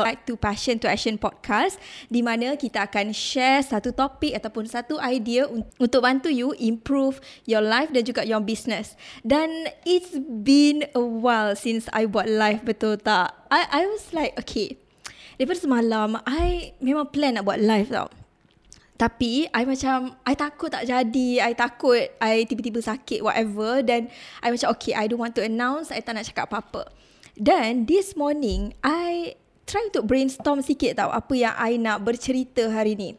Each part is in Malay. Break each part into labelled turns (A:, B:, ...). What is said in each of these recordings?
A: Back to Passion to Action podcast di mana kita akan share satu topik ataupun satu idea un- untuk bantu you improve your life dan juga your business. Dan it's been a while since I buat live betul tak? I I was like okay. Daripada semalam I memang plan nak buat live tau. Tapi I macam I takut tak jadi I takut I tiba-tiba sakit whatever Dan I macam okay I don't want to announce I tak nak cakap apa-apa Dan this morning I try untuk brainstorm sikit tau Apa yang I nak bercerita hari ni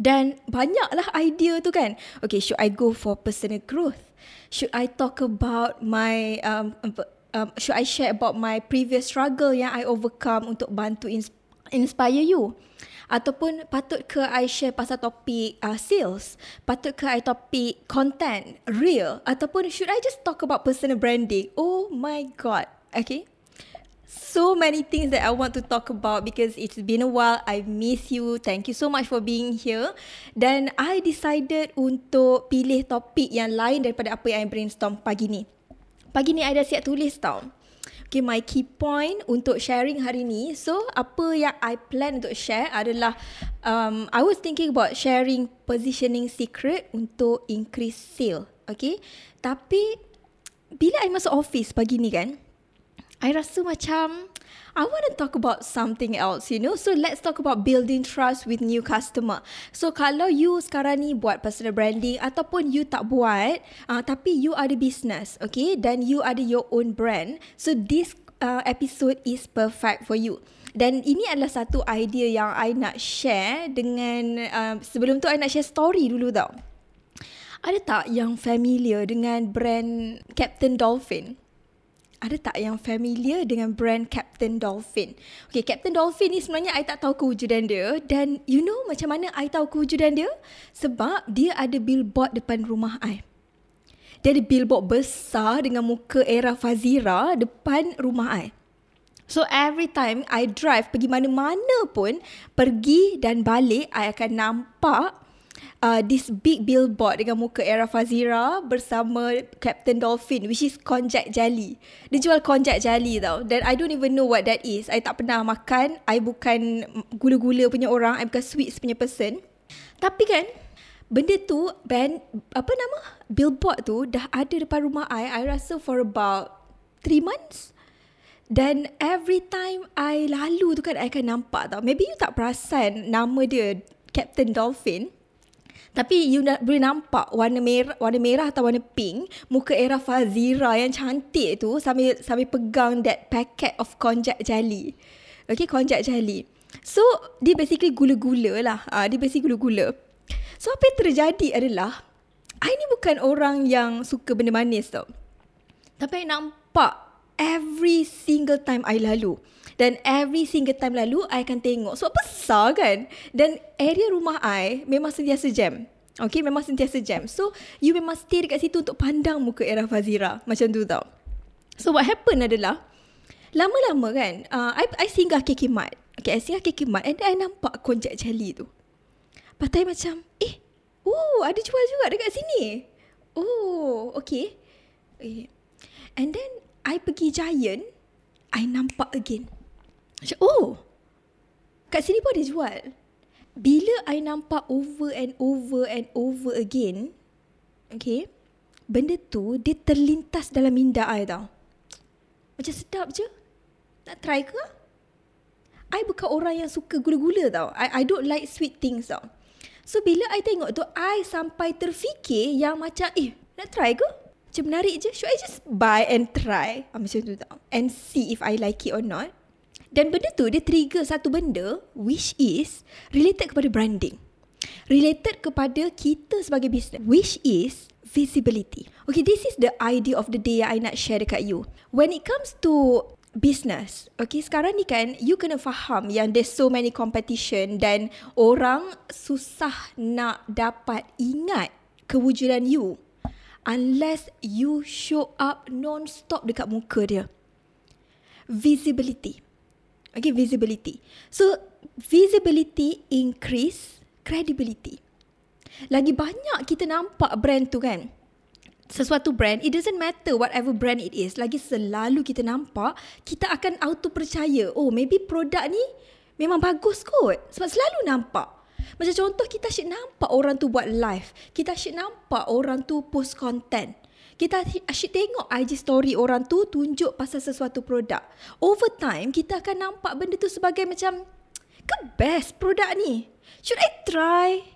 A: Dan banyaklah idea tu kan Okay should I go for personal growth Should I talk about my um, um, Should I share about my previous struggle Yang I overcome Untuk bantu ins- inspire you Ataupun patut ke I share pasal topik uh, sales? Patut ke I topik content, real? Ataupun should I just talk about personal branding? Oh my god. Okay. So many things that I want to talk about because it's been a while. I miss you. Thank you so much for being here. Dan I decided untuk pilih topik yang lain daripada apa yang I brainstorm pagi ni. Pagi ni I dah siap tulis tau. Okay, my key point untuk sharing hari ni. So, apa yang I plan untuk share adalah um, I was thinking about sharing positioning secret untuk increase sale. Okay, tapi bila I masuk office pagi ni kan, I rasa macam I want to talk about something else, you know. So let's talk about building trust with new customer. So kalau you sekarang ni buat personal branding ataupun you tak buat, uh, tapi you ada business, okay, dan you ada your own brand. So this uh, episode is perfect for you. Dan ini adalah satu idea yang I nak share dengan uh, sebelum tu I nak share story dulu tau. Ada tak yang familiar dengan brand Captain Dolphin? Ada tak yang familiar dengan brand Captain Dolphin? Okay, Captain Dolphin ni sebenarnya I tak tahu kewujudan dia dan you know macam mana I tahu kewujudan dia? Sebab dia ada billboard depan rumah I. Dia ada billboard besar dengan muka era Fazira depan rumah I. So every time I drive pergi mana-mana pun, pergi dan balik, I akan nampak uh, this big billboard dengan muka era Fazira bersama Captain Dolphin which is konjac jali. Dia jual konjac jali tau. Dan I don't even know what that is. I tak pernah makan. I bukan gula-gula punya orang. I bukan sweets punya person. Tapi kan, benda tu, band, apa nama? Billboard tu dah ada depan rumah I. I rasa for about 3 months. Dan every time I lalu tu kan, I akan nampak tau. Maybe you tak perasan nama dia Captain Dolphin. Tapi you nak, boleh nampak warna merah, warna merah atau warna pink, muka era Fazira yang cantik tu sambil sambil pegang that packet of konjac jali. Okay, konjac jali. So, dia basically gula-gula lah. Uh, dia basically gula-gula. So, apa yang terjadi adalah, I ni bukan orang yang suka benda manis tau. Tapi I nampak every single time I lalu. Dan every single time lalu, I akan tengok. So, besar kan? Dan area rumah I memang sentiasa jam. Okay, memang sentiasa jam. So, you memang stay dekat situ untuk pandang muka era Fazira. Macam tu tau. So, what happen adalah, lama-lama kan, uh, I, I singgah KK Mart. Okay, I singgah KK Mart and then I nampak konjak jali tu. Patai macam, eh, oh, ada jual juga dekat sini. Oh, okay. okay. And then, I pergi Giant, I nampak again. Macam, oh, kat sini pun ada jual. Bila I nampak over and over and over again, okay, benda tu dia terlintas dalam minda I tau. Macam sedap je. Nak try ke? I bukan orang yang suka gula-gula tau. I, I don't like sweet things tau. So bila I tengok tu, I sampai terfikir yang macam, eh, nak try ke? Macam menarik je. Should I just buy and try? Ah, macam tu tau. And see if I like it or not. Dan benda tu dia trigger satu benda which is related kepada branding. Related kepada kita sebagai business which is visibility. Okay, this is the idea of the day yang I nak share dekat you. When it comes to business, okay, sekarang ni kan you kena faham yang there's so many competition dan orang susah nak dapat ingat kewujudan you unless you show up non-stop dekat muka dia. Visibility. Okay, visibility. So, visibility increase credibility. Lagi banyak kita nampak brand tu kan, sesuatu brand, it doesn't matter whatever brand it is. Lagi selalu kita nampak, kita akan auto percaya, oh maybe produk ni memang bagus kot. Sebab selalu nampak. Macam contoh kita asyik nampak orang tu buat live. Kita asyik nampak orang tu post content. Kita asyik tengok IG story orang tu tunjuk pasal sesuatu produk. Over time, kita akan nampak benda tu sebagai macam, ke best produk ni? Should I try?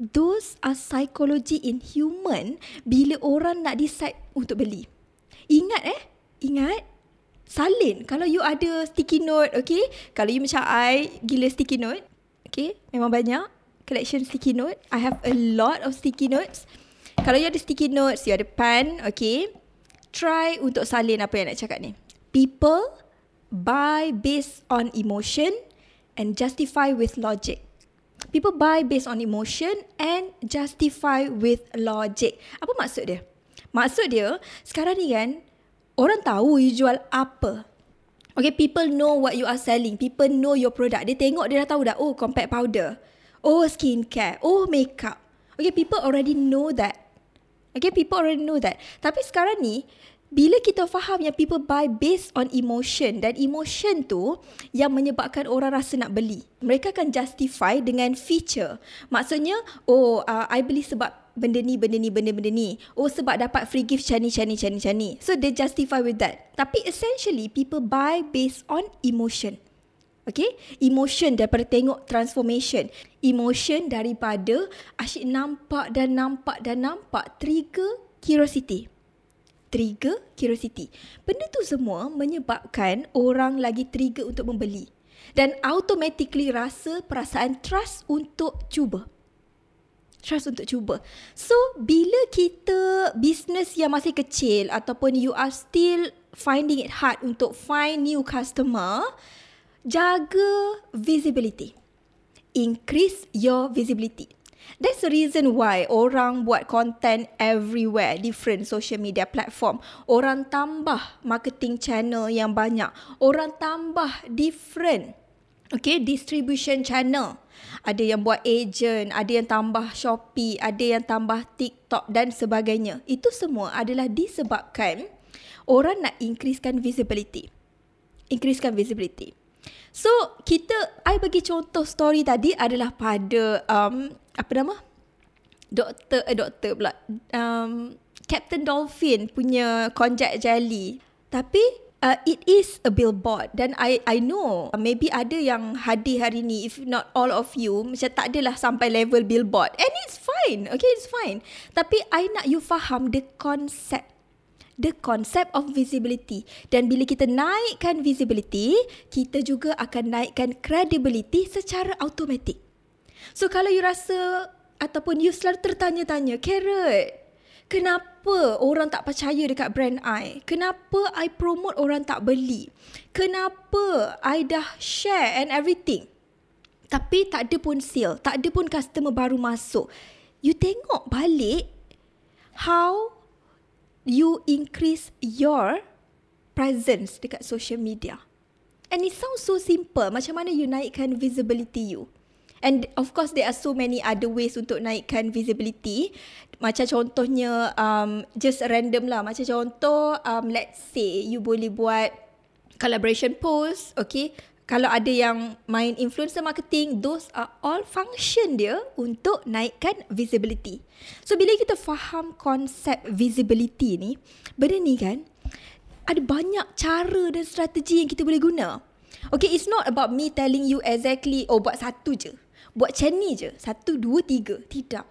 A: those are psychology in human bila orang nak decide untuk beli. Ingat eh, ingat salin kalau you ada sticky note, okay? Kalau you macam I gila sticky note, okay? Memang banyak collection sticky note. I have a lot of sticky notes. Kalau you ada sticky notes, you ada pen, okay? Try untuk salin apa yang nak cakap ni. People buy based on emotion and justify with logic. People buy based on emotion and justify with logic. Apa maksud dia? Maksud dia, sekarang ni kan, orang tahu you jual apa. Okay, people know what you are selling. People know your product. Dia tengok, dia dah tahu dah, oh, compact powder. Oh, skincare. Oh, makeup. Okay, people already know that. Okay, people already know that. Tapi sekarang ni, bila kita faham yang people buy based on emotion dan emotion tu yang menyebabkan orang rasa nak beli. Mereka akan justify dengan feature. Maksudnya, oh, uh, I beli sebab benda ni, benda ni, benda-benda ni. Oh, sebab dapat free gift cani, cani, cani, cani. So, they justify with that. Tapi essentially, people buy based on emotion. Okay? Emotion daripada tengok transformation. Emotion daripada asyik nampak dan nampak dan nampak trigger curiosity trigger curiosity. Benda tu semua menyebabkan orang lagi trigger untuk membeli. Dan automatically rasa perasaan trust untuk cuba. Trust untuk cuba. So, bila kita business yang masih kecil ataupun you are still finding it hard untuk find new customer, jaga visibility. Increase your visibility. That's the reason why orang buat content everywhere, different social media platform. Orang tambah marketing channel yang banyak. Orang tambah different okay, distribution channel. Ada yang buat agent, ada yang tambah Shopee, ada yang tambah TikTok dan sebagainya. Itu semua adalah disebabkan orang nak increasekan visibility. Increasekan visibility. So, kita, I bagi contoh story tadi adalah pada um, apa nama? Doktor, eh doktor pula. Um, Captain Dolphin punya konjac jelly. Tapi uh, it is a billboard dan I I know maybe ada yang hadir hari ni if not all of you macam tak adalah sampai level billboard and it's fine okay it's fine tapi I nak you faham the concept the concept of visibility dan bila kita naikkan visibility kita juga akan naikkan credibility secara automatik So kalau you rasa ataupun you selalu tertanya-tanya, Carrot, kenapa orang tak percaya dekat brand I? Kenapa I promote orang tak beli? Kenapa I dah share and everything? Tapi tak ada pun sale, tak ada pun customer baru masuk. You tengok balik how you increase your presence dekat social media. And it sounds so simple. Macam mana you naikkan visibility you? And of course there are so many other ways untuk naikkan visibility. Macam contohnya um, just random lah. Macam contoh um, let's say you boleh buat collaboration post. Okay. Kalau ada yang main influencer marketing, those are all function dia untuk naikkan visibility. So bila kita faham konsep visibility ni, benda ni kan, ada banyak cara dan strategi yang kita boleh guna. Okay, it's not about me telling you exactly, oh buat satu je buat macam ni je. Satu, dua, tiga. Tidak.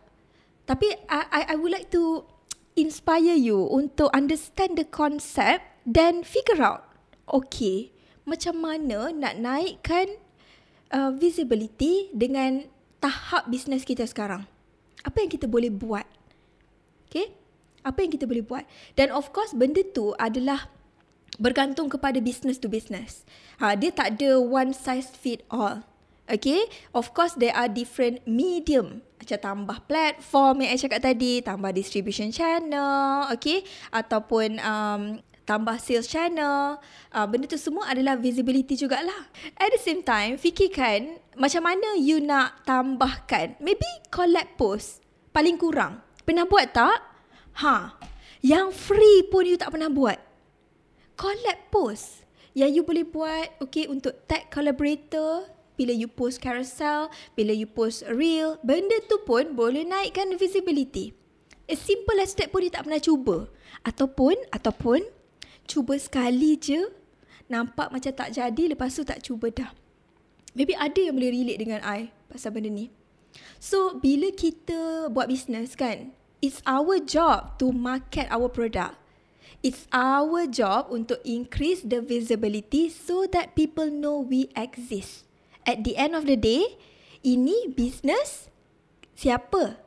A: Tapi I, I, I would like to inspire you untuk understand the concept then figure out. Okay, macam mana nak naikkan uh, visibility dengan tahap bisnes kita sekarang. Apa yang kita boleh buat? Okay? Apa yang kita boleh buat? Dan of course, benda tu adalah bergantung kepada business to business. Ha, dia tak ada one size fit all. Okay, of course there are different medium. Macam tambah platform yang saya cakap tadi, tambah distribution channel, okay, ataupun um, tambah sales channel. Uh, benda tu semua adalah visibility jugalah. At the same time, fikirkan macam mana you nak tambahkan. Maybe collab post paling kurang. Pernah buat tak? Ha, yang free pun you tak pernah buat. Collab post yang you boleh buat okay untuk tag collaborator bila you post carousel, bila you post reel, benda tu pun boleh naikkan visibility. As simple as that pun dia tak pernah cuba. Ataupun, ataupun cuba sekali je, nampak macam tak jadi, lepas tu tak cuba dah. Maybe ada yang boleh relate dengan I pasal benda ni. So, bila kita buat bisnes kan, it's our job to market our product. It's our job untuk increase the visibility so that people know we exist at the end of the day, ini business siapa?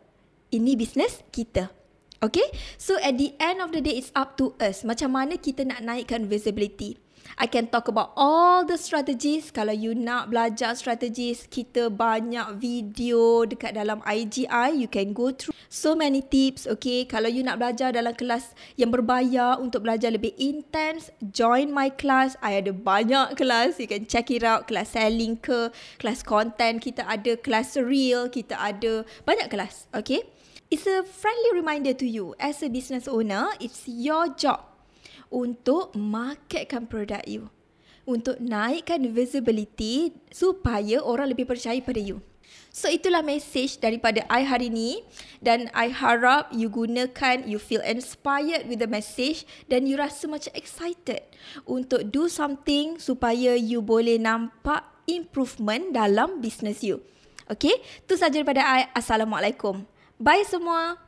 A: Ini business kita. Okay? So at the end of the day, it's up to us. Macam mana kita nak naikkan visibility. I can talk about all the strategies. Kalau you nak belajar strategies, kita banyak video dekat dalam IGI. You can go through so many tips. Okay, kalau you nak belajar dalam kelas yang berbayar untuk belajar lebih intense, join my class. I ada banyak kelas. You can check it out. Kelas selling ke, kelas content. Kita ada kelas real. Kita ada banyak kelas. Okay. It's a friendly reminder to you as a business owner, it's your job untuk marketkan produk you. Untuk naikkan visibility supaya orang lebih percaya pada you. So itulah message daripada I hari ni dan I harap you gunakan, you feel inspired with the message dan you rasa macam excited untuk do something supaya you boleh nampak improvement dalam business you. Okay, tu saja daripada I. Assalamualaikum. Bye semua.